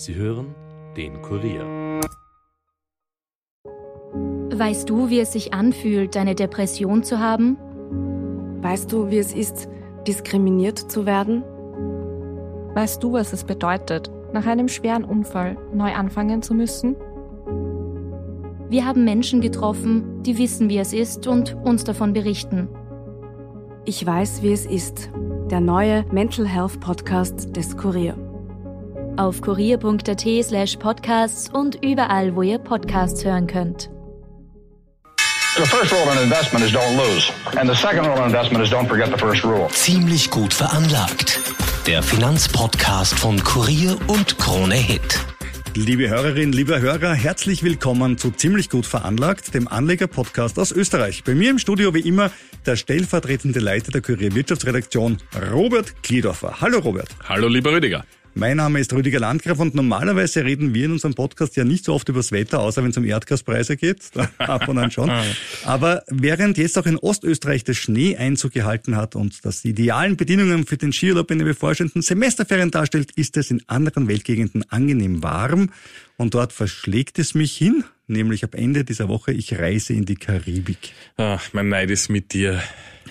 Sie hören den Kurier. Weißt du, wie es sich anfühlt, eine Depression zu haben? Weißt du, wie es ist, diskriminiert zu werden? Weißt du, was es bedeutet, nach einem schweren Unfall neu anfangen zu müssen? Wir haben Menschen getroffen, die wissen, wie es ist und uns davon berichten. Ich weiß, wie es ist. Der neue Mental Health Podcast des Kurier. Auf kurier.at slash podcasts und überall, wo ihr Podcasts hören könnt. The first rule in investment is don't lose. And the second rule in investment is don't forget the first rule. Ziemlich gut veranlagt. Der Finanzpodcast von Kurier und Krone Hit. Liebe Hörerinnen, lieber Hörer, herzlich willkommen zu Ziemlich gut veranlagt, dem Anleger-Podcast aus Österreich. Bei mir im Studio wie immer der stellvertretende Leiter der Kurier Wirtschaftsredaktion, Robert Kliedorfer. Hallo Robert. Hallo lieber Rüdiger. Mein Name ist Rüdiger Landgraf und normalerweise reden wir in unserem Podcast ja nicht so oft über das Wetter, außer wenn es um Erdgaspreise geht, ab und an schon. Aber während jetzt auch in Ostösterreich der Schnee Einzug gehalten hat und das die idealen Bedingungen für den Skiurlaub in den bevorstehenden Semesterferien darstellt, ist es in anderen Weltgegenden angenehm warm. Und dort verschlägt es mich hin, nämlich ab Ende dieser Woche, ich reise in die Karibik. Ach, mein Neid ist mit dir.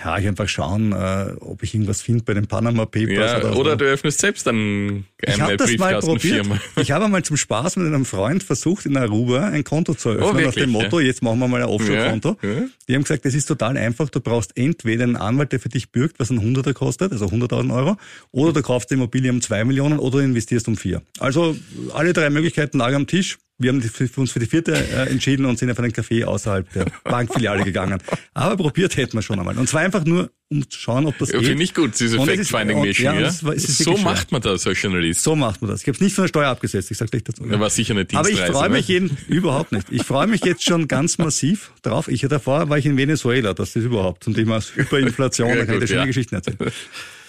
Ja, ich einfach schauen, äh, ob ich irgendwas finde bei den Panama Papers. Ja, oder, oder du öffnest selbst dann Ich habe eine das mal probiert. Briefkastenfirma. Ich habe mal zum Spaß mit einem Freund versucht, in Aruba ein Konto zu eröffnen, Oh, nach wirklich, dem Motto, ja? jetzt machen wir mal ein Offshore-Konto. Ja, ja. Die haben gesagt, das ist total einfach. Du brauchst entweder einen Anwalt, der für dich bürgt, was ein Hunderter kostet, also 100.000 Euro, oder du kaufst die Immobilie um zwei Millionen oder du investierst um vier. Also alle drei Möglichkeiten lagen am Tisch. Wir haben uns für die vierte äh, entschieden und sind auf einen Café außerhalb der Bankfiliale gegangen. Aber probiert hätten wir schon einmal. Und zwar einfach nur, um zu schauen, ob das Ja, geht. Finde ich gut, diese Fact-Finding-Mission. Ja, ist so schwer. macht man das als Journalist. So macht man das. Ich habe es nicht von der Steuer abgesetzt, ich sage gleich dazu. Da war sicher eine Aber ich Dienstreise. freue mich ne? jeden, überhaupt nicht. Ich freue mich jetzt schon ganz massiv drauf. Ich davor war ich in Venezuela, das ist überhaupt zum Thema Hyperinflation, Ja, da kann ich gut, dir schöne ja. Geschichten erzählen.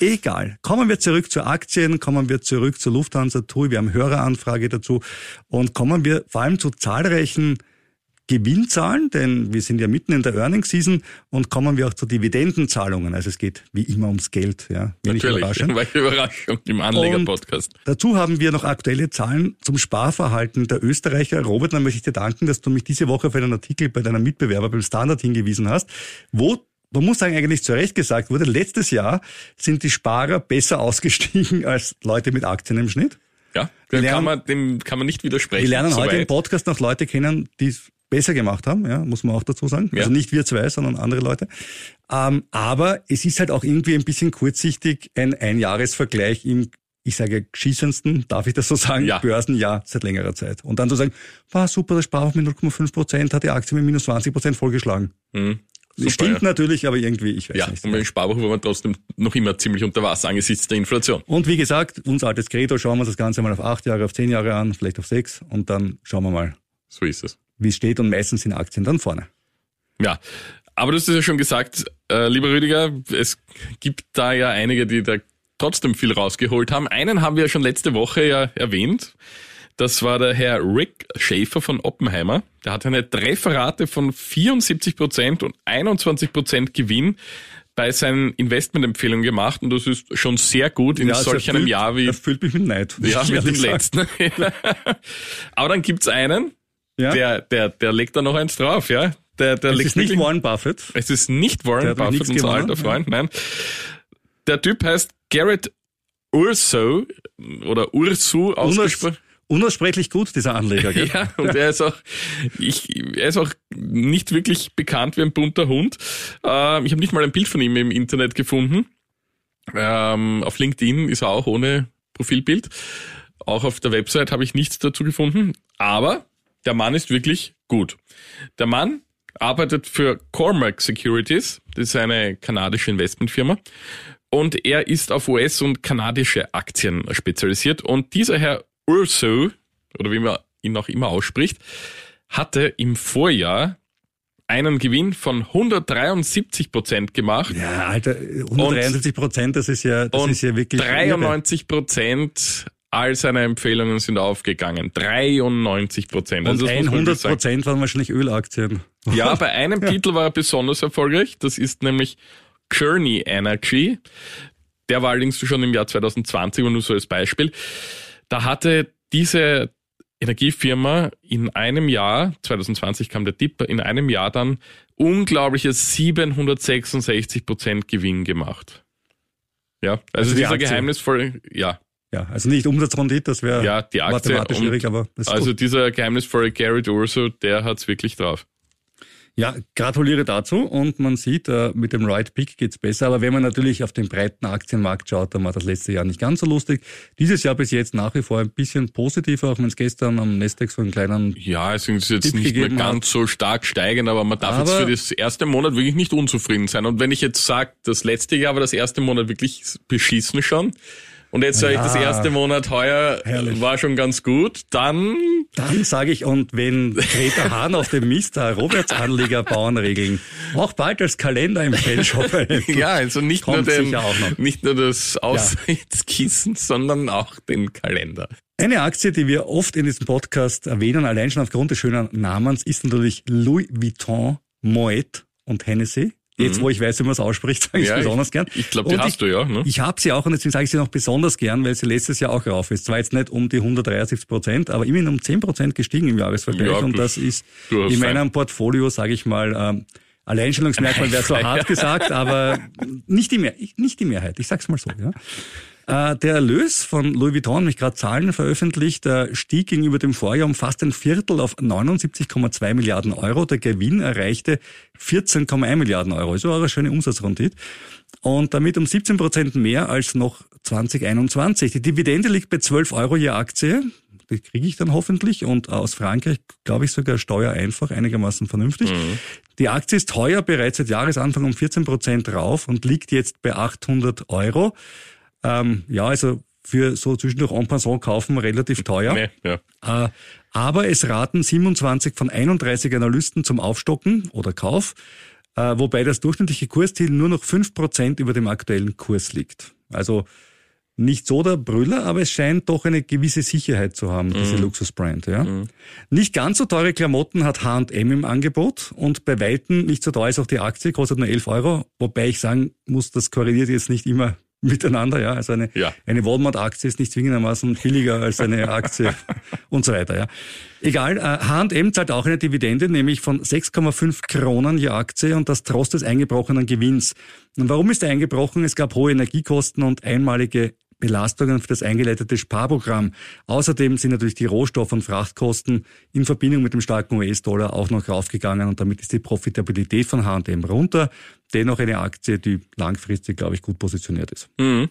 Egal. Kommen wir zurück zu Aktien, kommen wir zurück zur Lufthansa TUI, wir haben Höreranfrage dazu und kommen wir vor allem zu zahlreichen Gewinnzahlen, denn wir sind ja mitten in der Earnings Season und kommen wir auch zu Dividendenzahlungen. Also es geht wie immer ums Geld, ja. Wenig Natürlich, überraschend. war Überraschung im Anleger-Podcast. Dazu haben wir noch aktuelle Zahlen zum Sparverhalten der Österreicher. Robert, dann möchte ich dir danken, dass du mich diese Woche auf einen Artikel bei deinem Mitbewerber beim Standard hingewiesen hast, wo man muss sagen, eigentlich zu Recht gesagt wurde, letztes Jahr sind die Sparer besser ausgestiegen als Leute mit Aktien im Schnitt. Ja, dem lernen- kann man, dem kann man nicht widersprechen. Wir lernen heute im. Podcast noch Leute kennen, die besser gemacht haben, ja, muss man auch dazu sagen. Ja. Also nicht wir zwei, sondern andere Leute. Ähm, aber es ist halt auch irgendwie ein bisschen kurzsichtig ein Einjahresvergleich im, ich sage, geschissensten, darf ich das so sagen, Ja. Börsenjahr seit längerer Zeit. Und dann zu sagen, war super, der Sparhof mit 0,5 Prozent, hat die Aktie mit minus 20 Prozent vollgeschlagen. Mhm. Das Super, stimmt ja. natürlich, aber irgendwie, ich weiß Ja, nicht. und beim Sparbuch war man trotzdem noch immer ziemlich unter Wasser angesichts der Inflation. Und wie gesagt, unser altes Credo, schauen wir uns das Ganze mal auf acht Jahre, auf zehn Jahre an, vielleicht auf sechs und dann schauen wir mal, So ist es. Wie es steht und meistens sind Aktien dann vorne. Ja, aber du hast es ja schon gesagt, äh, lieber Rüdiger, es gibt da ja einige, die da trotzdem viel rausgeholt haben. Einen haben wir ja schon letzte Woche ja erwähnt. Das war der Herr Rick Schäfer von Oppenheimer. Der hat eine Trefferrate von 74 Prozent und 21 Prozent Gewinn bei seinen Investmentempfehlungen gemacht und das ist schon sehr gut in Ja, es solch einem erfüllt- Jahr wie Erfüllt mich mit Neid. ja, mit dem sagen. letzten. Aber dann gibt's einen, Ja? der, der, der legt da noch eins drauf, ja. Der, der es legt ist nicht wirklich- Warren Buffett. es ist nicht Warren Buffett, unser gewonnen, alter Freund, nein. Der Typ heißt Garrett Urso oder Ursu ausgesprochen. Unaussprechlich gut, dieser Anleger. Gell? Ja, und er ist auch, ich, er ist auch nicht wirklich bekannt wie ein bunter Hund. Äh, ich habe nicht mal ein Bild von ihm im Internet gefunden. Ähm, auf LinkedIn ist er auch ohne Profilbild. Auch auf der Website habe ich nichts dazu gefunden. Aber der Mann ist wirklich gut. Der Mann arbeitet für Cormac Securities. Das ist eine kanadische Investmentfirma. Und er ist auf US- und kanadische Aktien spezialisiert. Und dieser Herr Urso, oder wie man ihn auch immer ausspricht, hatte im Vorjahr einen Gewinn von 173 Prozent gemacht Ja, Alter, 173 Prozent, das ist ja, das ist ja wirklich. irre. 93 Prozent all seine Empfehlungen sind aufgegangen. 93 Prozent. Und Also man 100 wirklich sagen. Prozent waren wahrscheinlich Ölaktien. Ja, bei einem Titel war er besonders erfolgreich. Das ist nämlich Journey Energy. Der war allerdings schon im Jahr 2020 und nur so als Beispiel. Da hatte diese Energiefirma in einem Jahr, 2020 kam der Tipp, in einem Jahr dann unglaubliche 766 Prozent Gewinn gemacht. Ja, also, Also die dieser Aktie. geheimnisvolle, ja, Ja, also nicht Umsatzrendite, das wäre ja, die Aktie. mathematisch schwierig, aber das ist also gut. dieser geheimnisvolle Garrett Urso, der hat's wirklich drauf. Ja, gratuliere dazu und man sieht, äh, mit dem Right Pick geht's besser, aber wenn man natürlich auf den breiten Aktienmarkt schaut, dann war das letzte Jahr nicht ganz so lustig. Dieses Jahr bis jetzt nach wie vor ein bisschen positiver, auch wenn es gestern am Nasdaq so einen kleinen Ja, es ist jetzt Tipp nicht mehr ganz so stark steigen, aber man darf jetzt Aber- für das erste Monat wirklich nicht unzufrieden sein. Und wenn ich jetzt sage, das letzte Jahr war das erste Monat wirklich beschissen schon, und jetzt sage ich, Ja. das erste Monat heuer Herrlich. war schon ganz gut, dann Dann sage ich, und wenn Greta Hahn auf dem Mr. Roberts Anleger Bauernregeln auch bald als Kalender im Fanshop ja, also nicht nur, den, nicht nur das Aussichtskissen, sondern auch den Kalender. Eine Aktie, die wir oft in diesem Podcast erwähnen, allein schon aufgrund des schönen Namens, ist natürlich Louis Vuitton, Moet und Hennessy. Jetzt, wo ich weiß, wie man es ausspricht, sage ich Mhm. Ja, es besonders ich- gern. ich glaub, die Und hast du ja, ne? Ich habe sie auch und deswegen sage ich sie noch besonders gern, weil sie letztes Jahr auch rauf ist. Zwar jetzt nicht um die 173 Prozent, aber immerhin um 10 Prozent gestiegen im Jahresvergleich. Ja, und das ist in meinem Portfolio, sage ich mal, ähm, Alleinstellungsmerkmal wäre so hart gesagt, aber nicht die, Mehr nicht die Mehrheit. Ich sag's mal so. Ja. Äh, Der Erlös von Louis Vuitton, mich gerade Zahlen veröffentlicht, äh, stieg gegenüber dem Vorjahr um fast ein Viertel auf 79,2 Milliarden Euro. Der Gewinn erreichte 14,1 Milliarden Euro. Also eine schöne Umsatzrendite. Und damit um 17 Prozent mehr als noch 2021. Die Dividende liegt bei 12 Euro je Aktie. Die kriege ich dann hoffentlich. Und aus Frankreich, glaube ich, sogar steuereinfach, einigermaßen vernünftig. Die Aktie ist heuer bereits seit Jahresanfang um 14 Prozent rauf und liegt jetzt bei 800 Euro. Ähm, ja, also für so zwischendurch en passant kaufen relativ teuer. Nee, ja. Äh, aber es raten 27 von 31 Analysten zum Aufstocken oder Kauf, äh, wobei das durchschnittliche Kursziel nur noch 5% über dem aktuellen Kurs liegt. Also nicht so der Brüller, aber es scheint doch eine gewisse Sicherheit zu haben, diese Luxusbrand. Ja. Nicht ganz so teure Klamotten hat H&M im Angebot und bei Weitem nicht so teuer ist auch die Aktie, kostet nur 11 Euro, wobei ich sagen muss, das korreliert jetzt nicht immer miteinander. Ja. Also eine, Ja. eine Walmart-Aktie ist nicht zwingendermaßen billiger als eine Aktie und so weiter. Ja. Egal, H&M zahlt auch eine Dividende, nämlich von 6,5 Kronen je Aktie und das trotz des eingebrochenen Gewinns. Und warum ist er eingebrochen? Es gab hohe Energiekosten und einmalige Belastungen für das eingeleitete Sparprogramm. Außerdem sind natürlich die Rohstoff- und Frachtkosten in Verbindung mit dem starken US-Dollar auch noch raufgegangen und damit ist die Profitabilität von H&M runter. Dennoch eine Aktie, die langfristig, glaube ich, gut positioniert ist. Mhm.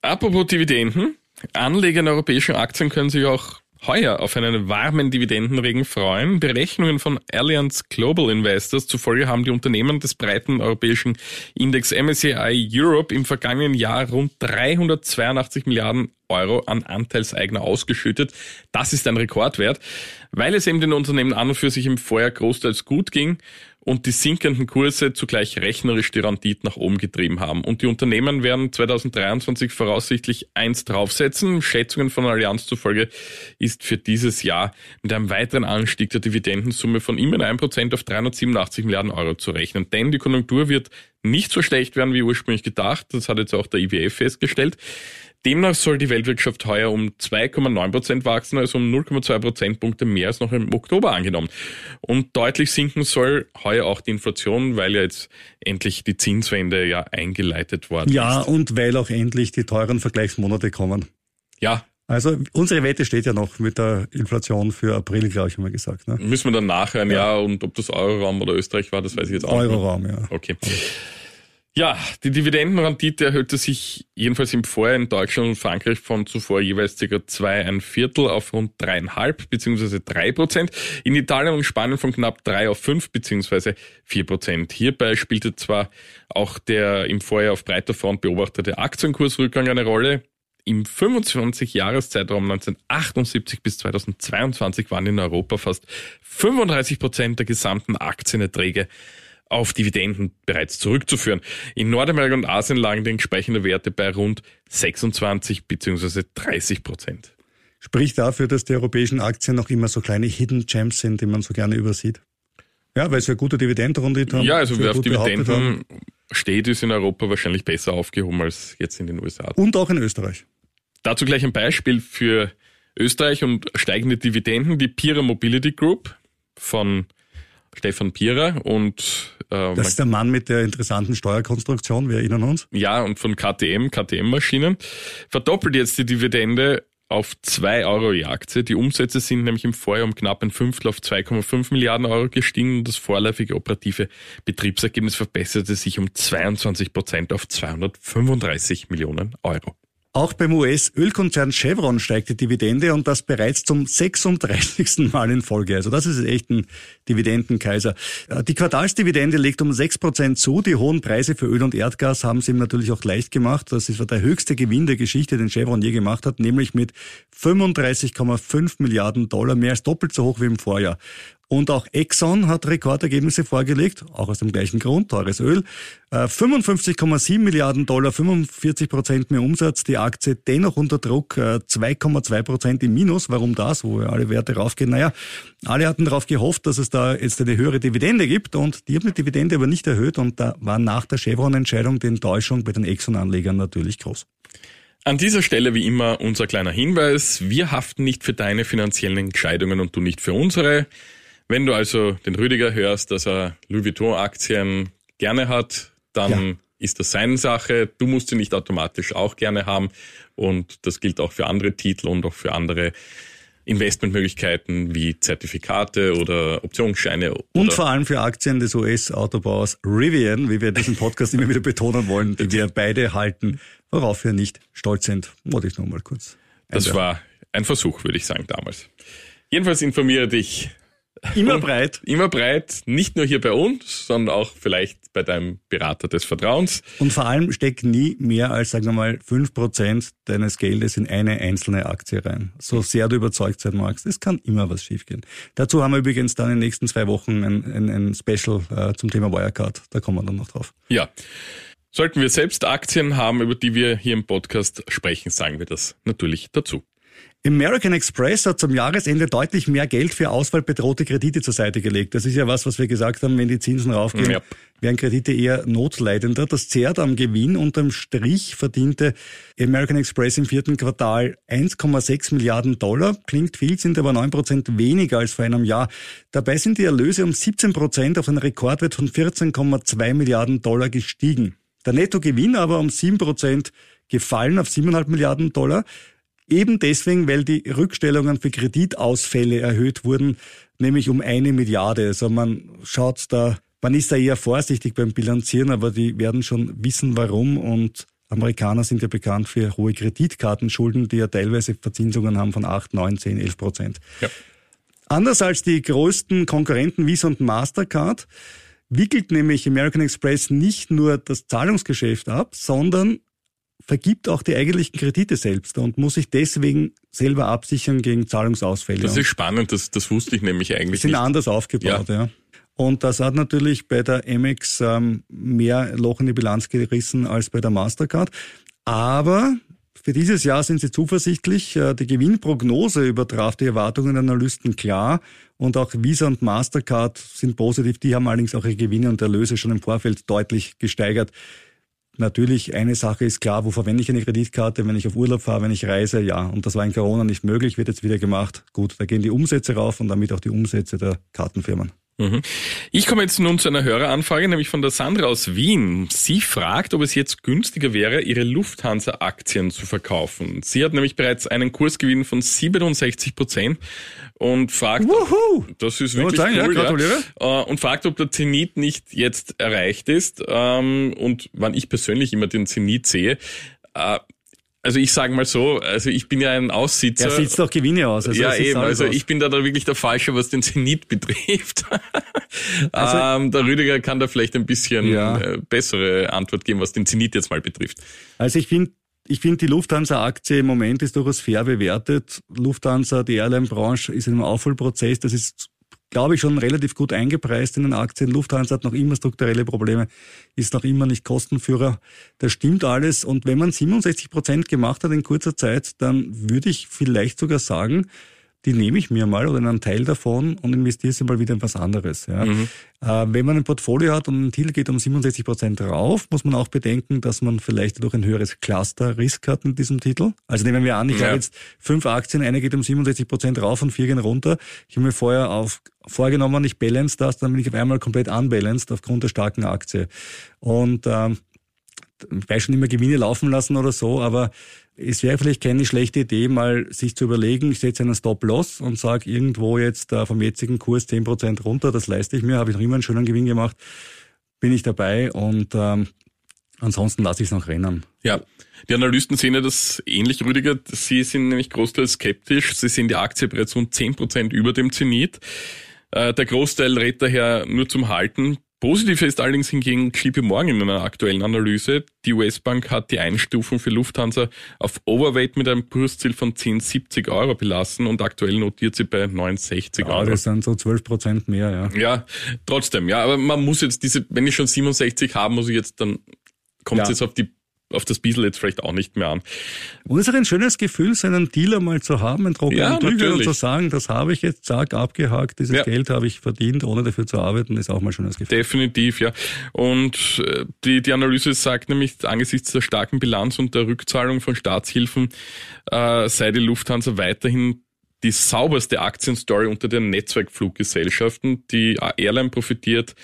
Apropos Dividenden. Anleger in europäischen Aktien können sich auch heuer auf einen warmen Dividendenregen freuen. Berechnungen von Allianz Global Investors zufolge haben die Unternehmen des breiten europäischen Index MSCI Europe im vergangenen Jahr rund 382 Milliarden Euro an Anteilseigner ausgeschüttet. Das ist ein Rekordwert, weil es eben den Unternehmen an und für sich im Vorjahr großteils gut ging und die sinkenden Kurse zugleich rechnerisch die Rendite nach oben getrieben haben. Und die Unternehmen werden 2023 voraussichtlich eins draufsetzen. Schätzungen von Allianz zufolge ist für dieses Jahr mit einem weiteren Anstieg der Dividendensumme von immerhin 1% auf 387 Milliarden Euro zu rechnen. Denn die Konjunktur wird nicht so schlecht werden wie ursprünglich gedacht. Das hat jetzt auch der IWF festgestellt. Demnach soll die Weltwirtschaft heuer um 2,9 Prozent wachsen, also um 0,2 Prozentpunkte mehr als noch im Oktober angenommen. Und deutlich sinken soll heuer auch die Inflation, weil ja jetzt endlich die Zinswende ja eingeleitet worden Ja, ist. und weil auch endlich die teuren Vergleichsmonate kommen. Ja, Also unsere Wette steht ja noch mit der Inflation für April, glaube ich, haben wir gesagt. Ne? müssen wir dann nachhören, ja. und ob das Euroraum oder Österreich war, das weiß ich jetzt auch nicht. Euroraum, ja. Okay. Ja, die Dividendenrendite erhöhte sich jedenfalls im Vorjahr in Deutschland und Frankreich von zuvor jeweils ca. zwei ein Viertel auf rund dreieinhalb beziehungsweise drei Prozent. In Italien und Spanien von knapp drei auf fünf beziehungsweise vier Prozent. Hierbei spielte zwar auch der im Vorjahr auf breiter Front beobachtete Aktienkursrückgang eine Rolle. Im 25-Jahres-Zeitraum 1978 bis 2022 waren in Europa fast 35 Prozent der gesamten Aktienerträge auf Dividenden bereits zurückzuführen. In Nordamerika und Asien lagen die entsprechenden Werte bei rund 26 bzw. 30 Prozent. Spricht dafür, dass die europäischen Aktien noch immer so kleine Hidden Gems sind, die man so gerne übersieht. Ja, weil sie eine gute Dividendenrendite haben. Ja, also wer auf. Dividenden steht, ist in Europa wahrscheinlich besser aufgehoben als jetzt in den USA. Und auch in Österreich. Dazu gleich ein Beispiel für Österreich und steigende Dividenden. Die Pira Mobility Group von Stefan Pierer und äh, das ist der Mann mit der interessanten Steuerkonstruktion, wir erinnern uns. Ja, und von KTM, KTM-Maschinen, verdoppelt jetzt die Dividende auf 2 Euro je Aktie. Die Umsätze sind nämlich im Vorjahr um knapp ein Fünftel auf 2,5 Milliarden Euro gestiegen und das vorläufige operative Betriebsergebnis verbesserte sich um 22 Prozent auf 235 Millionen Euro. Auch beim US-Ölkonzern Chevron steigt die Dividende und das bereits zum 36. Mal in Folge. Also das ist echt ein Dividendenkaiser. Äh, die Quartalsdividende legt um 6 Prozent zu. Die hohen Preise für Öl und Erdgas haben es ihm natürlich auch leicht gemacht. Das ist der höchste Gewinn der Geschichte, den Chevron je gemacht hat, nämlich mit 35,5 Milliarden Dollar, mehr als doppelt so hoch wie im Vorjahr. Und auch Exxon hat Rekordergebnisse vorgelegt, auch aus dem gleichen Grund, teures Öl. 55,7 äh, Milliarden Dollar, 45 Prozent mehr Umsatz, die Aktie dennoch unter Druck, 2,2 äh, Prozent im Minus. Warum das, wo alle Werte raufgehen? Naja, alle hatten darauf gehofft, dass es da jetzt eine höhere Dividende gibt und die haben die Dividende aber nicht erhöht und da war nach der Chevron-Entscheidung die Enttäuschung bei den Exxon-Anlegern natürlich groß. An dieser Stelle wie immer unser kleiner Hinweis. Wir haften nicht für deine finanziellen Entscheidungen und du nicht für unsere. Wenn du also den Rüdiger hörst, dass er Louis Vuitton Aktien gerne hat, dann ja. ist das seine Sache. Du musst sie nicht automatisch auch gerne haben. Und das gilt auch für andere Titel und auch für andere Investmentmöglichkeiten wie Zertifikate oder Optionsscheine. Oder und vor allem für Aktien des US-Autobauers Rivian, wie wir diesen Podcast immer wieder betonen wollen, die wir beide halten, worauf wir nicht stolz sind. Wollte ich mal kurz. Das war ein Versuch, würde ich sagen, damals. Jedenfalls informiere dich Immer breit. Immer breit, nicht nur hier bei uns, sondern auch vielleicht bei deinem Berater des Vertrauens. Und vor allem steck nie mehr als, sagen wir mal, fünf Prozent deines Geldes in eine einzelne Aktie rein. So sehr du überzeugt sein magst, es kann immer was schiefgehen. Dazu haben wir übrigens dann in den nächsten zwei Wochen ein, ein, ein Special äh, zum Thema Wirecard. Da kommen wir dann noch drauf. Ja. Sollten wir selbst Aktien haben, über die wir hier im Podcast sprechen, sagen wir das natürlich dazu. American Express hat zum Jahresende deutlich mehr Geld für auswahlbedrohte Kredite zur Seite gelegt. Das ist ja was, was wir gesagt haben, wenn die Zinsen raufgehen, ja. werden Kredite eher notleidender. Das zehrt am Gewinn. Unterm Strich verdiente American Express im vierten Quartal 1,6 Milliarden Dollar. Klingt viel, sind aber 9 Prozent weniger als vor einem Jahr. Dabei sind die Erlöse um 17 Prozent auf einen Rekordwert von 14,2 Milliarden Dollar gestiegen. Der Nettogewinn aber um 7 Prozent gefallen auf 7,5 Milliarden Dollar. Eben deswegen, weil die Rückstellungen für Kreditausfälle erhöht wurden, nämlich um eine Milliarde. Also man schaut da, man ist da eher vorsichtig beim Bilanzieren, aber die werden schon wissen, warum und Amerikaner sind ja bekannt für hohe Kreditkartenschulden, die ja teilweise Verzinsungen haben von 8, 9, 10, 11 Prozent. Ja. Anders als die größten Konkurrenten Visa und Mastercard wickelt nämlich American Express nicht nur das Zahlungsgeschäft ab, sondern vergibt auch die eigentlichen Kredite selbst und muss sich deswegen selber absichern gegen Zahlungsausfälle. Das ist spannend, das, das wusste ich nämlich eigentlich. Die sind nicht. anders aufgebaut, ja. ja. Und das hat natürlich bei der Amex ähm, mehr Loch in die Bilanz gerissen als bei der Mastercard. Aber für dieses Jahr sind sie zuversichtlich. Äh, die Gewinnprognose übertraf die Erwartungen der Analysten klar. Und auch Visa und Mastercard sind positiv. Die haben allerdings auch ihre Gewinne und Erlöse schon im Vorfeld deutlich gesteigert. Natürlich, eine Sache ist klar, wo verwende ich eine Kreditkarte, wenn ich auf Urlaub fahre, wenn ich reise, ja. Und das war in Corona nicht möglich, wird jetzt wieder gemacht. Gut, da gehen die Umsätze rauf und damit auch die Umsätze der Kartenfirmen. Mhm. Ich komme jetzt nun zu einer Höreranfrage, nämlich von der Sandra aus Wien. Sie fragt, ob es jetzt günstiger wäre, ihre Lufthansa-Aktien zu verkaufen. Sie hat nämlich bereits einen Kursgewinn von 67 Prozent und fragt, Wuhu! das ist wirklich sagen, cool, ja, ja, äh, und fragt, ob der Zenit nicht jetzt erreicht ist ähm, und wann ich persönlich immer den Zenit sehe. Also ich sage mal so, also ich bin ja ein Aussitzer. Er sitzt doch Gewinne aus. Also ja, eben. Also aus. ich bin da, da wirklich der Falsche, was den Zenit betrifft. Also, ähm, der Rüdiger kann da vielleicht ein bisschen ja. Äh, bessere Antwort geben, was den Zenit jetzt mal betrifft. Also ich finde, ich finde, die Lufthansa-Aktie im Moment ist durchaus fair bewertet. Lufthansa, die Airline-Branche ist in einem Aufholprozess. Das ist glaube ich, schon relativ gut eingepreist in den Aktien. Lufthansa hat noch immer strukturelle Probleme, ist noch immer nicht Kostenführer. Das stimmt alles. Und wenn man 67 Prozent gemacht hat in kurzer Zeit, dann würde ich vielleicht sogar sagen, die nehme ich mir mal oder einen Teil davon und investiere sie mal wieder in was anderes. Ja. Mhm. Äh, wenn man ein Portfolio hat und ein Titel geht um 67 Prozent rauf, muss man auch bedenken, dass man vielleicht durch ein höheres Cluster-Risk hat mit diesem Titel. Also nehmen wir an, ich ja. habe jetzt fünf Aktien, eine geht um 67 Prozent rauf und vier gehen runter. Ich habe mir vorher auf, vorgenommen, ich balance das, dann bin ich auf einmal komplett unbalanced aufgrund der starken Aktie. Und ähm, weiß schon immer Gewinne laufen lassen oder so, aber es wäre vielleicht keine schlechte Idee, mal sich zu überlegen, ich setze einen Stop-Loss und sage irgendwo jetzt äh, vom jetzigen Kurs zehn Prozent runter, das leiste ich mir, habe ich noch immer einen schönen Gewinn gemacht, bin ich dabei und ähm, ansonsten lasse ich es noch rennen. Ja, die Analysten sehen ja das ähnlich, Rüdiger. Sie sind nämlich großteils skeptisch. Sie sehen die Aktie bereits zehn Prozent über dem Zenit. Äh, der Großteil rät daher nur zum Halten. Positiv ist allerdings hingegen JP Morgan in einer aktuellen Analyse. Die US-Bank hat die Einstufung für Lufthansa auf Overweight mit einem Kursziel von 10,70 Euro belassen und aktuell notiert sie bei 9,60 ja, Euro. Das sind so 12 Prozent mehr, ja. Ja, trotzdem, ja, aber man muss jetzt diese, wenn ich schon 67 habe, muss ich jetzt dann, kommt es ja. jetzt auf die auf das Biesel jetzt vielleicht auch nicht mehr an. Es ist ein schönes Gefühl, seinen Dealer mal zu haben, einen trockenen ja, und zu sagen, das habe ich jetzt, zack, abgehakt, dieses ja. Geld habe ich verdient, ohne dafür zu arbeiten, ist auch mal ein schönes Gefühl. Definitiv, ja. Und äh, die, die Analyse sagt nämlich, angesichts der starken Bilanz und der Rückzahlung von Staatshilfen äh, sei die Lufthansa weiterhin die sauberste Aktienstory unter den Netzwerkfluggesellschaften. Die Airline profitiert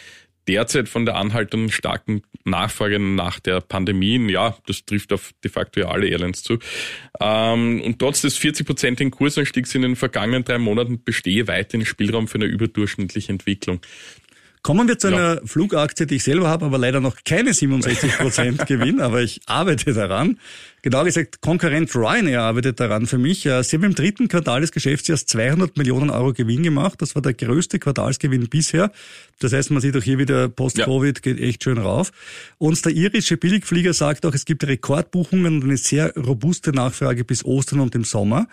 derzeit von der anhaltenden starken Nachfrage nach der Pandemie. Ja, das trifft auf de facto ja alle Airlines zu. Ähm, und trotz des 40-prozentigen Kursanstiegs in den vergangenen drei Monaten bestehe weiterhin Spielraum für eine überdurchschnittliche Entwicklung. Kommen wir zu einer ja. Flugaktie, die ich selber habe, aber leider noch keine 67 Prozent Gewinn, aber ich arbeite daran. Genau gesagt, Konkurrent Ryanair arbeitet daran für mich. Sie haben im dritten Quartal des Geschäftsjahres 200 Millionen Euro Gewinn gemacht. Das war der größte Quartalsgewinn bisher. Das heißt, man sieht auch hier wieder Post-Covid ja. geht echt schön rauf. Und der irische Billigflieger sagt auch, es gibt Rekordbuchungen und eine sehr robuste Nachfrage bis Ostern und im Sommer.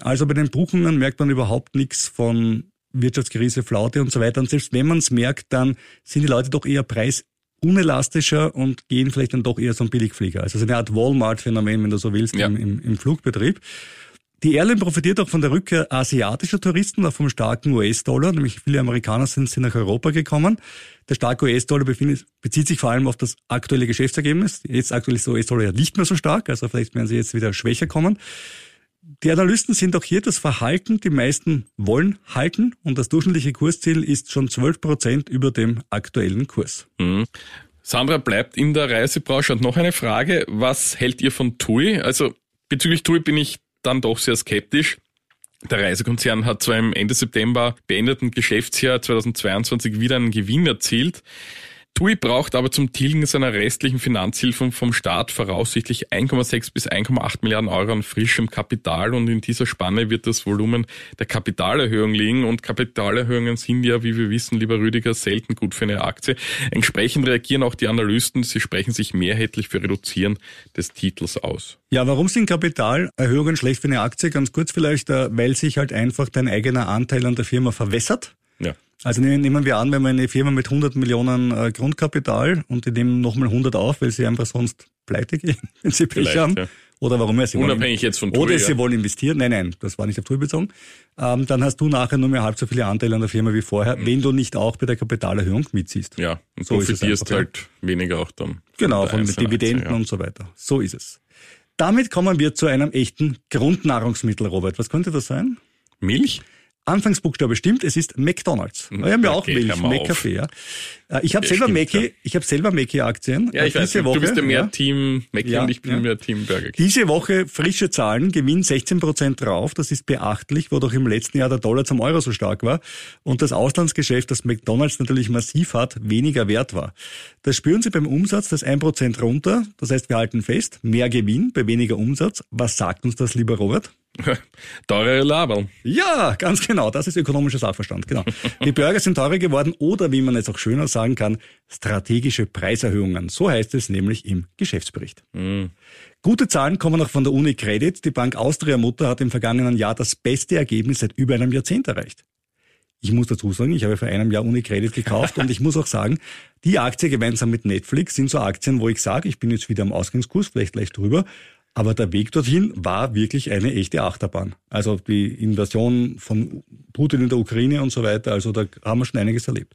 Also bei den Buchungen merkt man überhaupt nichts von Wirtschaftskrise, Flaute und so weiter. Und selbst wenn man es merkt, dann sind die Leute doch eher preisunelastischer und gehen vielleicht dann doch eher so ein Billigflieger. Also so eine Art Walmart-Phänomen, wenn du so willst, ja. im, im, im Flugbetrieb. Die Airline profitiert auch von der Rückkehr asiatischer Touristen, auch vom starken US-Dollar. Nämlich viele Amerikaner sind, sind nach Europa gekommen. Der starke US-Dollar bezieht sich vor allem auf das aktuelle Geschäftsergebnis. Jetzt aktuell ist der US-Dollar ja nicht mehr so stark, also vielleicht werden sie jetzt wieder schwächer kommen. Die Analysten sind auch hier das Verhalten, die meisten wollen halten und das durchschnittliche Kursziel ist schon 12 Prozent über dem aktuellen Kurs. Mhm. Sandra bleibt in der Reisebranche und noch eine Frage, was hält ihr von TUI? Also bezüglich TUI bin ich dann doch sehr skeptisch. Der Reisekonzern hat zwar im Ende September beendeten Geschäftsjahr 2022 wieder einen Gewinn erzielt. TUI braucht aber zum Tilgen seiner restlichen Finanzhilfen vom Staat voraussichtlich 1,6 bis 1,8 Milliarden Euro an frischem Kapital und in dieser Spanne wird das Volumen der Kapitalerhöhung liegen und Kapitalerhöhungen sind ja, wie wir wissen, lieber Rüdiger, selten gut für eine Aktie. Entsprechend reagieren auch die Analysten, sie sprechen sich mehrheitlich für Reduzieren des Titels aus. Ja, warum sind Kapitalerhöhungen schlecht für eine Aktie? Ganz kurz vielleicht, äh, weil sich halt einfach dein eigener Anteil an der Firma verwässert. Ja. Also nehmen wir an, wenn wir eine Firma mit 100 Millionen äh, Grundkapital und die nehmen nochmal 100 auf, weil sie einfach sonst pleite gehen, wenn sie Pech haben. Ja. Oder warum sie Unabhängig wollen, jetzt von TUI, Oder sie ja. wollen investieren. Nein, nein, das war nicht auf TUI bezogen. Ähm, dann hast du nachher nur mehr halb so viele Anteile an der Firma wie vorher, mhm. wenn du nicht auch bei der Kapitalerhöhung mitziehst. Ja, und so profitierst einfach, halt ja. weniger auch dann. Genau, von Dividenden Aktie, ja. und so weiter. So ist es. Damit kommen wir zu einem echten Grundnahrungsmittel, Robert. Was könnte das sein? Milch? Anfangsbuchstabe stimmt, es ist McDonalds. Wir haben ja auch okay, Milch, McCafe, ja. Äh, ich habe selber Mackie, ja. ich habe selber Mackie Aktien. Ja, ich diese weiß, Woche, du bist ja mehr ja. Team Mackie ja, und ich bin ja. mehr Team Burger King. Diese Woche frische Zahlen, Gewinn 16 Prozent drauf, das ist beachtlich, wo doch im letzten Jahr der Dollar zum Euro so stark war und das Auslandsgeschäft, das McDonalds natürlich massiv hat, weniger wert war. Das spüren Sie beim Umsatz, das 1 Prozent runter, das heißt wir halten fest, mehr Gewinn bei weniger Umsatz. Was sagt uns das, lieber Robert? Teure Laberl. Ja, ganz genau. Das ist ökonomischer Sachverstand. Genau. Die Burger sind teurer geworden oder, wie man jetzt auch schöner sagen kann, strategische Preiserhöhungen. So heißt es nämlich im Geschäftsbericht. Mm. Gute Zahlen kommen auch von der Uni Credit. Die Bank Austria Mutter hat im vergangenen Jahr das beste Ergebnis seit über einem Jahrzehnt erreicht. Ich muss dazu sagen, ich habe vor einem Jahr Uni Credit gekauft und ich muss auch sagen, die Aktie gemeinsam mit Netflix sind so Aktien, wo ich sage, ich bin jetzt wieder am Ausgangskurs, vielleicht gleich drüber, Aber der Weg dorthin war wirklich eine echte Achterbahn. Also die Invasion von Putin in der Ukraine und so weiter, also da haben wir schon einiges erlebt.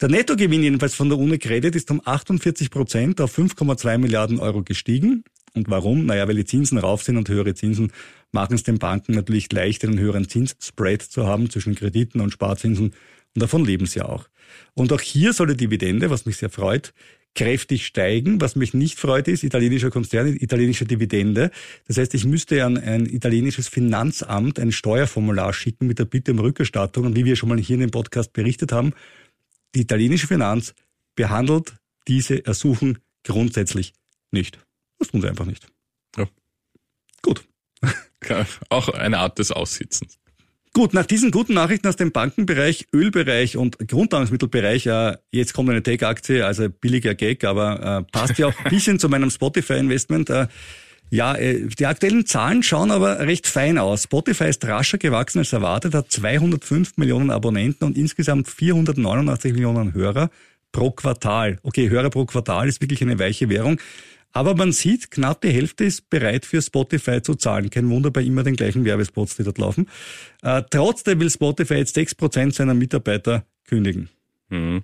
Der Nettogewinn jedenfalls von der UniCredit ist um 48 Prozent auf 5,2 Milliarden Euro gestiegen. Und warum? Naja, weil die Zinsen rauf sind und höhere Zinsen machen es den Banken natürlich leichter, einen höheren Zinsspread zu haben zwischen Krediten und Sparzinsen. Und davon leben sie auch. Und auch hier soll die Dividende, was mich sehr freut, kräftig steigen. Was mich nicht freut, ist italienischer Konzern, italienische Dividende. Das heißt, ich müsste an ein italienisches Finanzamt ein Steuerformular schicken mit der Bitte um Rückerstattung. Und wie wir schon mal hier in dem Podcast berichtet haben, die italienische Finanz behandelt diese Ersuchen grundsätzlich nicht. Das tun sie einfach nicht. Ja. Gut. Auch eine Art des Aussitzens. Gut, nach diesen guten Nachrichten aus dem Bankenbereich, Ölbereich und Grundnahrungsmittelbereich, äh, jetzt kommt eine Tech-Aktie, also billiger Gag, aber äh, passt ja auch ein bisschen zu meinem Spotify-Investment. Äh, ja, äh, die aktuellen Zahlen schauen aber recht fein aus. Spotify ist rascher gewachsen als erwartet, hat 205 Millionen Abonnenten und insgesamt 489 Millionen Hörer pro Quartal. Okay, Hörer pro Quartal ist wirklich eine weiche Währung. Aber man sieht, knapp die Hälfte ist bereit für Spotify zu zahlen. Kein Wunder bei immer den gleichen Werbespots, die dort laufen. Äh, trotzdem will Spotify jetzt 6% seiner Mitarbeiter kündigen. Mhm.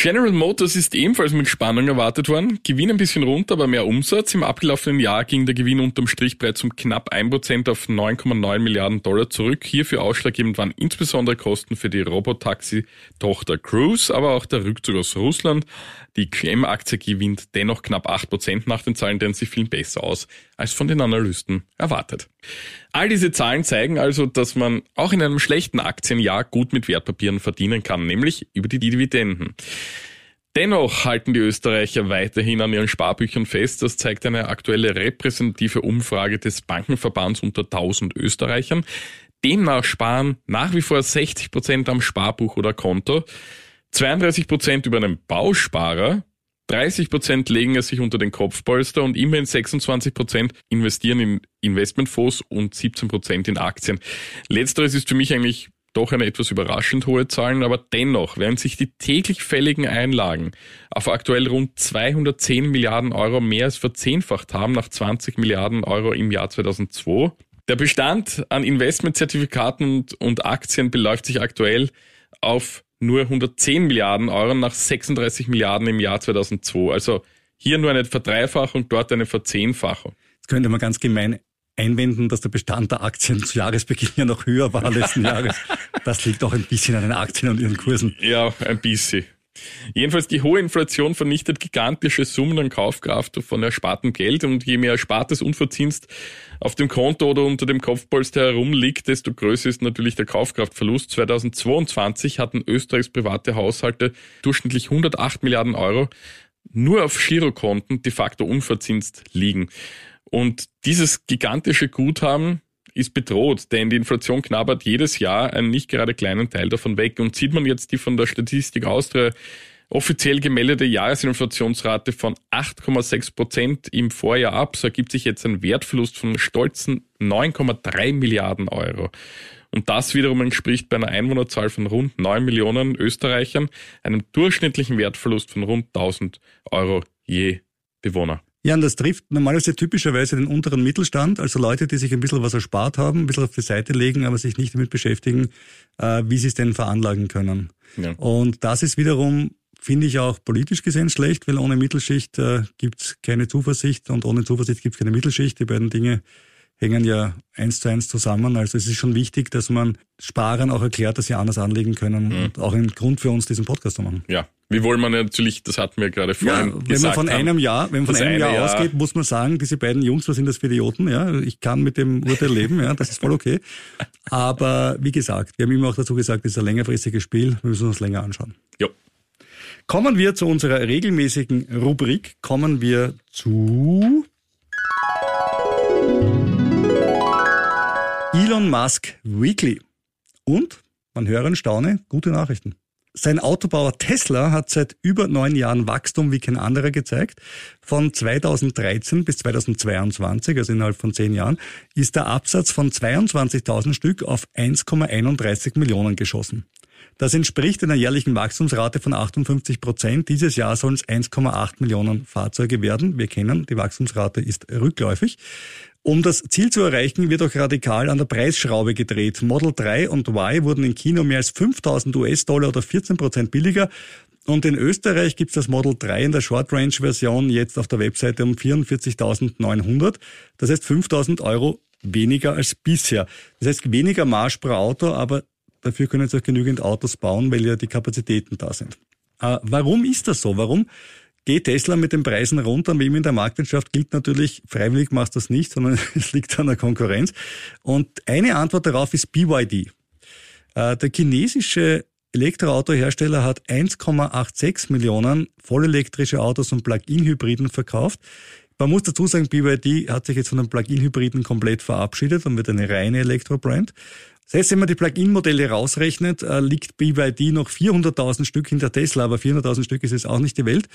General Motors ist ebenfalls mit Spannung erwartet worden. Gewinn ein bisschen runter, aber mehr Umsatz. Im abgelaufenen Jahr ging der Gewinn unterm Strich bereits um knapp 1% auf 9,9 Milliarden Dollar zurück. Hierfür ausschlaggebend waren insbesondere Kosten für die Robotaxi-Tochter Cruise, aber auch der Rückzug aus Russland. Die QM-Aktie gewinnt dennoch knapp 8% nach den Zahlen, denn sie fielen besser aus als von den Analysten erwartet. All diese Zahlen zeigen also, dass man auch in einem schlechten Aktienjahr gut mit Wertpapieren verdienen kann, nämlich über die Dividenden. Dennoch halten die Österreicher weiterhin an ihren Sparbüchern fest. Das zeigt eine aktuelle repräsentative Umfrage des Bankenverbands unter 1000 Österreichern. Demnach sparen nach wie vor 60 Prozent am Sparbuch oder Konto. 32 Prozent über einen Bausparer, 30 Prozent legen es sich unter den Kopfpolster und immerhin 26 Prozent investieren in Investmentfonds und 17 Prozent in Aktien. Letzteres ist für mich eigentlich doch eine etwas überraschend hohe Zahlen, aber dennoch, während sich die täglich fälligen Einlagen auf aktuell rund 210 Milliarden Euro mehr als verzehnfacht haben nach 20 Milliarden Euro im Jahr 2002, der Bestand an Investmentzertifikaten und, und Aktien beläuft sich aktuell auf nur 110 Milliarden Euro nach 36 Milliarden im Jahr 2002. Also hier nur eine Verdreifachung, dort eine Verzehnfachung. Jetzt könnte man ganz gemein einwenden, dass der Bestand der Aktien zu Jahresbeginn ja noch höher war letzten Jahres. Das liegt auch ein bisschen an den Aktien und ihren Kursen. Ja, ein bisschen. Jedenfalls die hohe Inflation vernichtet gigantische Summen an Kaufkraft von erspartem Geld und je mehr erspartes Unverzinst auf dem Konto oder unter dem Kopfpolster herumliegt, desto größer ist natürlich der Kaufkraftverlust. 2022 hatten Österreichs private Haushalte durchschnittlich 108 Milliarden Euro nur auf Girokonten de facto unverzinst liegen. Und dieses gigantische Guthaben ist bedroht, denn die Inflation knabbert jedes Jahr einen nicht gerade kleinen Teil davon weg. Und sieht man jetzt die von der Statistik Austria offiziell gemeldete Jahresinflationsrate von 8,6 Prozent im Vorjahr ab, so ergibt sich jetzt ein Wertverlust von stolzen 9,3 Milliarden Euro. Und das wiederum entspricht bei einer Einwohnerzahl von rund 9 Millionen Österreichern einem durchschnittlichen Wertverlust von rund 1000 Euro je Bewohner. Ja, und das trifft normalerweise typischerweise den unteren Mittelstand, also Leute, die sich ein bisschen was erspart haben, ein bisschen auf die Seite legen, aber sich nicht damit beschäftigen, äh, wie sie es denn veranlagen können. Ja. Und das ist wiederum, finde ich auch politisch gesehen schlecht, weil ohne Mittelschicht äh, gibt es keine Zuversicht und ohne Zuversicht gibt es keine Mittelschicht. Die beiden Dinge hängen ja eins zu eins zusammen. Also es ist schon wichtig, dass man Sparern auch erklärt, dass sie anders anlegen können mhm. und auch ein Grund für uns, diesen Podcast zu machen. Ja, wie wollen man natürlich, das hatten wir gerade vorhin ja, wenn gesagt. Wenn man von haben, einem Jahr, wenn man von einem Jahr, Jahr ausgeht, muss man sagen, diese beiden Jungs, was sind das für Idioten? Ja, ich kann mit dem Urteil leben, ja, das ist voll okay. Aber wie gesagt, wir haben immer auch dazu gesagt, das ist ein längerfristiges Spiel, wir müssen uns länger anschauen. Jo. Kommen wir zu unserer regelmäßigen Rubrik, kommen wir zu Musk Weekly. Und, man höre und staune, gute Nachrichten. Sein Autobauer Tesla hat seit über neun Jahren Wachstum wie kein anderer gezeigt. Von 2013 bis 2022, also innerhalb von zehn Jahren, ist der Absatz von 22.000 Stück auf 1,31 Millionen geschossen. Das entspricht einer jährlichen Wachstumsrate von 58 Prozent. Dieses Jahr sollen es 1,8 Millionen Fahrzeuge werden. Wir kennen, die Wachstumsrate ist rückläufig. Um das Ziel zu erreichen, wird auch radikal an der Preisschraube gedreht. Model 3 und Y wurden im Kino mehr als 5000 US-Dollar oder 14 Prozent billiger. Und in Österreich gibt's das Model 3 in der Short Range Version jetzt auf der Webseite um 44.900. Das heißt 5.000 Euro weniger als bisher. Das heißt weniger Marsch pro Auto, aber dafür können sie auch genügend Autos bauen, weil ja die Kapazitäten da sind. Äh, warum ist das so? Warum geht Tesla mit den Preisen runter? Wie immer in der Marktwirtschaft gilt natürlich, freiwillig machst du das nicht, sondern es liegt an der Konkurrenz. Und eine Antwort darauf ist BYD. Äh, der chinesische Elektroautohersteller hat 1,86 Millionen vollelektrische Autos und Plug-in-Hybriden verkauft. Man muss dazu sagen, BYD hat sich jetzt von den Plug-in-Hybriden komplett verabschiedet und wird eine reine Elektrobrand. Heißt, wenn man die Plug-in-Modelle rausrechnet, äh, liegt BYD noch 400.000 Stück hinter Tesla, aber 400.000 Stück ist es auch nicht die Welt.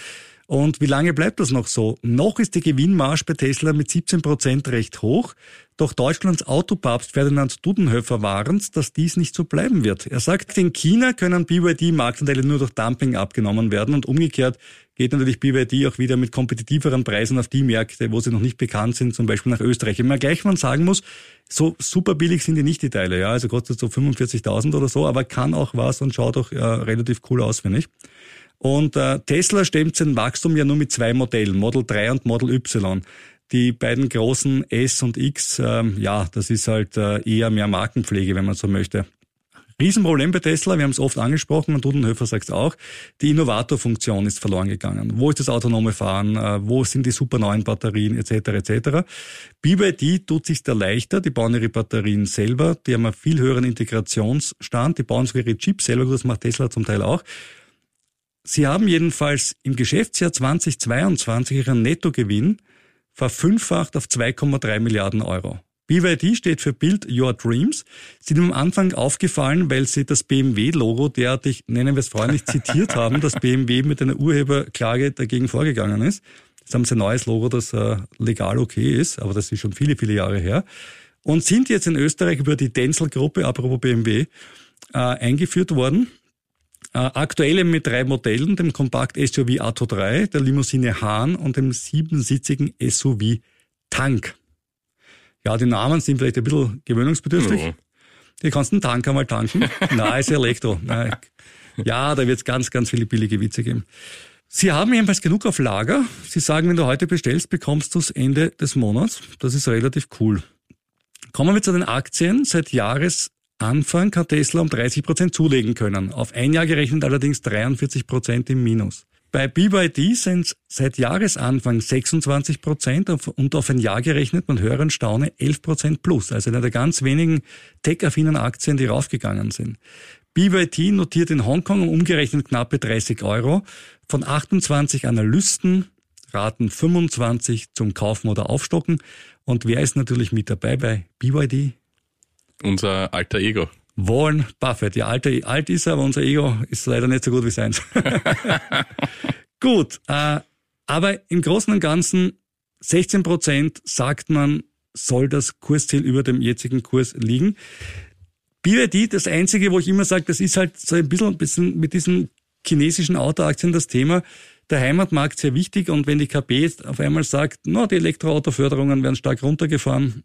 Und wie lange bleibt das noch so? Noch ist die Gewinnmarge bei Tesla mit 17 Prozent recht hoch. Doch Deutschlands Autopapst Ferdinand Dudenhöfer warnt, dass dies nicht so bleiben wird. Er sagt, in China können BYD-Marktanteile nur durch Dumping abgenommen werden und umgekehrt geht natürlich BYD auch wieder mit kompetitiveren Preisen auf die Märkte, wo sie noch nicht bekannt sind, zum Beispiel nach Österreich. Immer gleich man sagen muss, so super billig sind die nicht die Teile, ja, also kostet so 45.000 oder so, aber kann auch was und schaut auch äh, relativ cool aus, finde ich. Und äh, Tesla stemmt sein Wachstum ja nur mit zwei Modellen, Model 3 und Model Y. Die beiden großen S und X, ähm, ja, das ist halt äh, eher mehr Markenpflege, wenn man so möchte. Riesenproblem bei Tesla, wir haben es oft angesprochen und Dudenhöfer sagt es auch, die Innovatorfunktion ist verloren gegangen. Wo ist das autonome Fahren? Äh, wo sind die super neuen Batterien etc. etc. BYD tut sich da leichter, die bauen ihre Batterien selber, die haben einen viel höheren Integrationsstand, die bauen sogar ihre Chips selber, das macht Tesla zum Teil auch. Sie haben jedenfalls im Geschäftsjahr 2022 ihren Nettogewinn verfünffacht auf 2,3 Milliarden Euro. BYD steht für Build Your Dreams. Sie sind am Anfang aufgefallen, weil sie das BMW-Logo derartig, nennen wir es freundlich, zitiert haben, dass BMW mit einer Urheberklage dagegen vorgegangen ist. Jetzt haben sie ein neues Logo, das äh, legal okay ist, aber das ist schon viele, viele Jahre her. Und sind jetzt in Österreich über die Denzel-Gruppe, apropos BMW, äh, eingeführt worden. Äh, aktuell mit drei Modellen, dem Kompakt-SUV Atto 3, der Limousine Hahn und dem siebensitzigen SUV Tank. Ja, die Namen sind vielleicht ein bisschen gewöhnungsbedürftig. Ja. Die kannst du einen Tanker mal tanken. Nein, ist Elektro. Nein. Ja, da wird es ganz, ganz viele billige Witze geben. Sie haben jedenfalls genug auf Lager. Sie sagen, wenn du heute bestellst, bekommst du es Ende des Monats. Das ist relativ cool. Kommen wir zu den Aktien. Seit Jahresanfang hat Tesla um 30 Prozent zulegen können. Auf ein Jahr gerechnet allerdings 43 Prozent im Minus. Bei BYD sind es seit Jahresanfang 26 Prozent und auf ein Jahr gerechnet, man hören Staune, 11 Prozent plus. Also eine der ganz wenigen tech-affinen Aktien, die raufgegangen sind. BYD notiert in Hongkong um umgerechnet knappe 30 Euro. Von 28 Analysten raten 25 zum Kaufen oder Aufstocken. Und wer ist natürlich mit dabei bei BYD? Unser alter Ego. Warren Buffett. Ja, alt, alt ist er, aber unser Ego ist leider nicht so gut wie seins. gut, äh, aber im Großen und Ganzen 16 Prozent sagt man, soll das Kursziel über dem jetzigen Kurs liegen. BYD, das Einzige, wo ich immer sage, das ist halt so ein bisschen, ein bisschen mit diesen chinesischen Autoaktien das Thema. Der Heimatmarkt sehr wichtig und wenn die KP jetzt auf einmal sagt, no, die Elektroautoförderungen werden stark runtergefahren,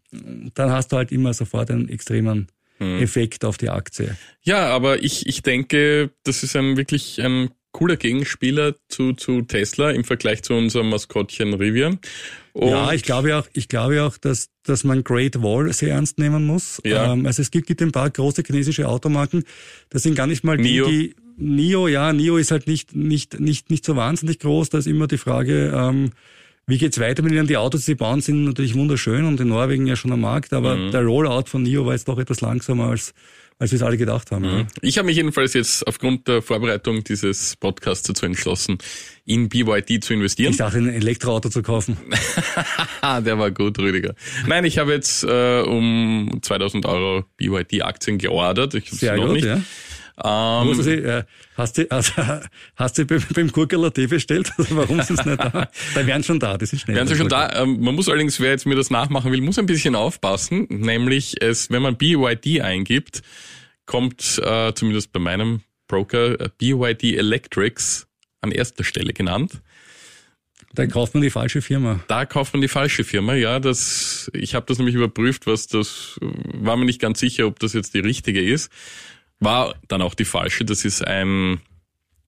dann hast du halt immer sofort einen extremen hm. Effekt auf die Aktie. Ja, aber ich, ich denke, das ist ein wirklich ein cooler Gegenspieler zu, zu Tesla im Vergleich zu unserem Maskottchen Rivian. Und ja, ich glaube auch, ich glaube auch, dass, dass man Great Wall sehr ernst nehmen muss. Ja. Ähm, also es gibt, gibt ein paar große chinesische Automarken. Das sind gar nicht mal die, Nio. die Nio, ja, Nio ist halt nicht, nicht, nicht, nicht so wahnsinnig groß. Da ist immer die Frage, ähm, wie geht's weiter mit ihnen? Die Autos, die sie bauen, sind natürlich wunderschön und in Norwegen ja schon am Markt, aber mhm. der Rollout von NIO war jetzt doch etwas langsamer als als wir es alle gedacht haben. Mhm. Ich habe mich jedenfalls jetzt aufgrund der Vorbereitung dieses Podcasts dazu entschlossen, in BYD zu investieren. Ich dachte, ein Elektroauto zu kaufen. Der war gut, Rüdiger. Nein, ich habe jetzt äh, um 2000 Euro BYD-Aktien geordert. Ich Sehr noch gut, nicht. Ja. Ähm, du, äh, hast du, also, hast du beim, beim Kurkala Tee bestellt? Also warum sind sie nicht da? Da wären schon da, das ist schnell. Wären sie schon da. Ähm, man muss allerdings, wer jetzt mir das nachmachen will, muss ein bisschen aufpassen. Nämlich, es, wenn man BYD eingibt, kommt äh, zumindest bei meinem Broker äh, BYD Electrics an erster Stelle genannt. Da kauft man die falsche Firma. Da kauft man die falsche Firma, ja. Das, ich habe das nämlich überprüft, was das war mir nicht ganz sicher, ob das jetzt die richtige ist. War dann auch die falsche. Das ist ein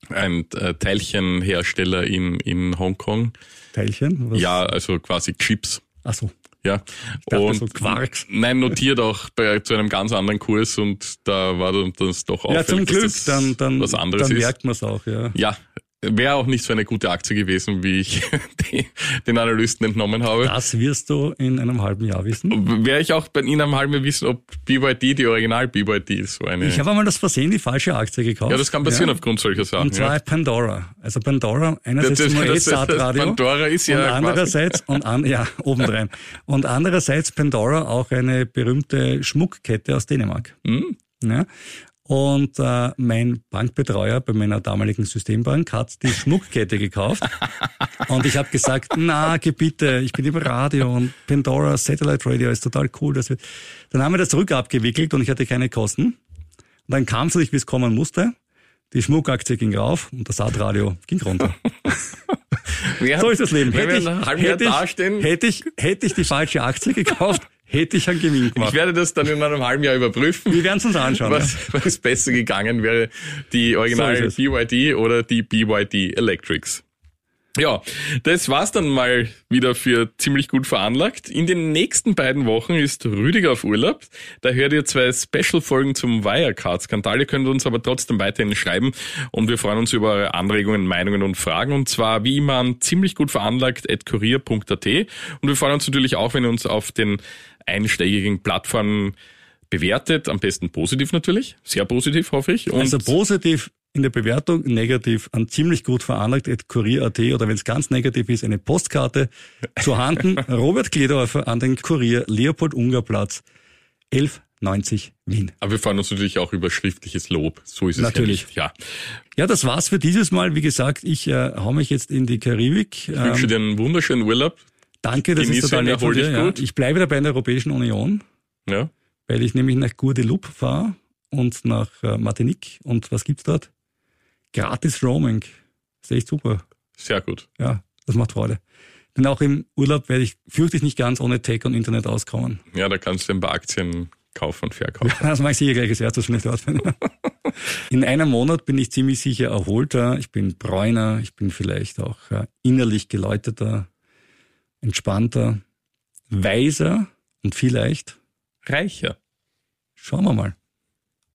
ein äh, Teilchenhersteller in in Hongkong. Teilchen? Was? Ja, also quasi Chips. Ach so. Ja. dachte so Quarks. Nein, notiert auch bei, zu einem ganz anderen Kurs und da war dann das doch Ja, auffällig, zum Glück, dann, dann, was anderes dann merkt man es auch, ja. Ja, wäre auch nicht so eine gute Aktie gewesen, wie ich die, den Analysten entnommen habe. Das wirst du in einem halben Jahr wissen. Wäre ich auch bei Ihnen am halben wissen, ob BYD, die Original BYD, so eine. Ich habe einmal das Versehen die falsche Aktie gekauft. ja, das kann passieren Ja. aufgrund solcher Sachen. Und zwar ja. Pandora. Also Pandora, einerseits Das- das- nur das- das- Radio Pandora ist ja und andererseits und an, ja obendrein und andererseits Pandora auch eine berühmte Schmuckkette aus Dänemark. Hm? Ja. Und äh, mein Bankbetreuer bei meiner damaligen Systembank hat die Schmuckkette gekauft. und ich habe gesagt, na, bitte, ich bin im Radio und Pandora Satellite Radio ist total cool. Das wird. Dann haben wir das zurückabgewickelt und ich hatte keine Kosten. Und dann kam es nicht, wie es kommen musste. Die Schmuckaktie ging rauf und das Saatradio ging runter. So ist das Leben. Hätte ich, hätte, ich, hätte, ich, hätte ich die falsche Aktie gekauft, hätte ich einen Gewinn ich gemacht. werde das dann in einem halben Jahr überprüfen. Wir werden es uns anschauen. was, was besser gegangen wäre, die Original So. BYD oder die BYD Electrics. Ja, das war's dann mal wieder für ziemlich gut veranlagt. In den nächsten beiden Wochen ist Rüdiger auf Urlaub. Da hört ihr zwei Special-Folgen zum Wirecard-Skandal. Ihr könnt uns aber trotzdem weiterhin schreiben und wir freuen uns über eure Anregungen, Meinungen und Fragen. Und zwar wie immer an ziemlich gut veranlagt at kurier.at. Und wir freuen uns natürlich auch, wenn ihr uns auf den einschlägigen Plattformen bewertet, am besten positiv natürlich, sehr positiv hoffe ich. Und Also positiv in der Bewertung, negativ an ziemlich gut veranlagt, at kurier.at oder wenn es ganz negativ ist, eine Postkarte zu Handen Robert Kledorfer an den Kurier Leopold-Unger-Platz 1190 Wien. Aber wir freuen uns natürlich auch über schriftliches Lob. So ist es Natürlich. ja. Ja. Ja, das war's für dieses Mal. Wie gesagt, ich äh, hau mich jetzt in die Karibik. Ich wünsche Ähm, dir einen wunderschönen Urlaub. Danke, das genieße ist total nett von dir. Ja. gut. Ich bleibe dabei in der Europäischen Union, Ja. weil ich nämlich nach Guadeloupe fahre und nach äh, Martinique. Und was gibt's dort? Gratis Roaming. Das ist echt super. Sehr gut. Ja, das macht Freude. Denn auch im Urlaub werde ich, fürchte ich, nicht ganz ohne Tech und Internet auskommen. Ja, da kannst du ein paar Aktien kaufen und verkaufen. Das mache ich sicher gleich als erstes, wenn ich dort bin. In einem Monat bin ich ziemlich sicher erholter, ich bin bräuner, ich bin vielleicht auch äh, innerlich geläuteter, entspannter, weiser und vielleicht, Reicher. schauen wir mal.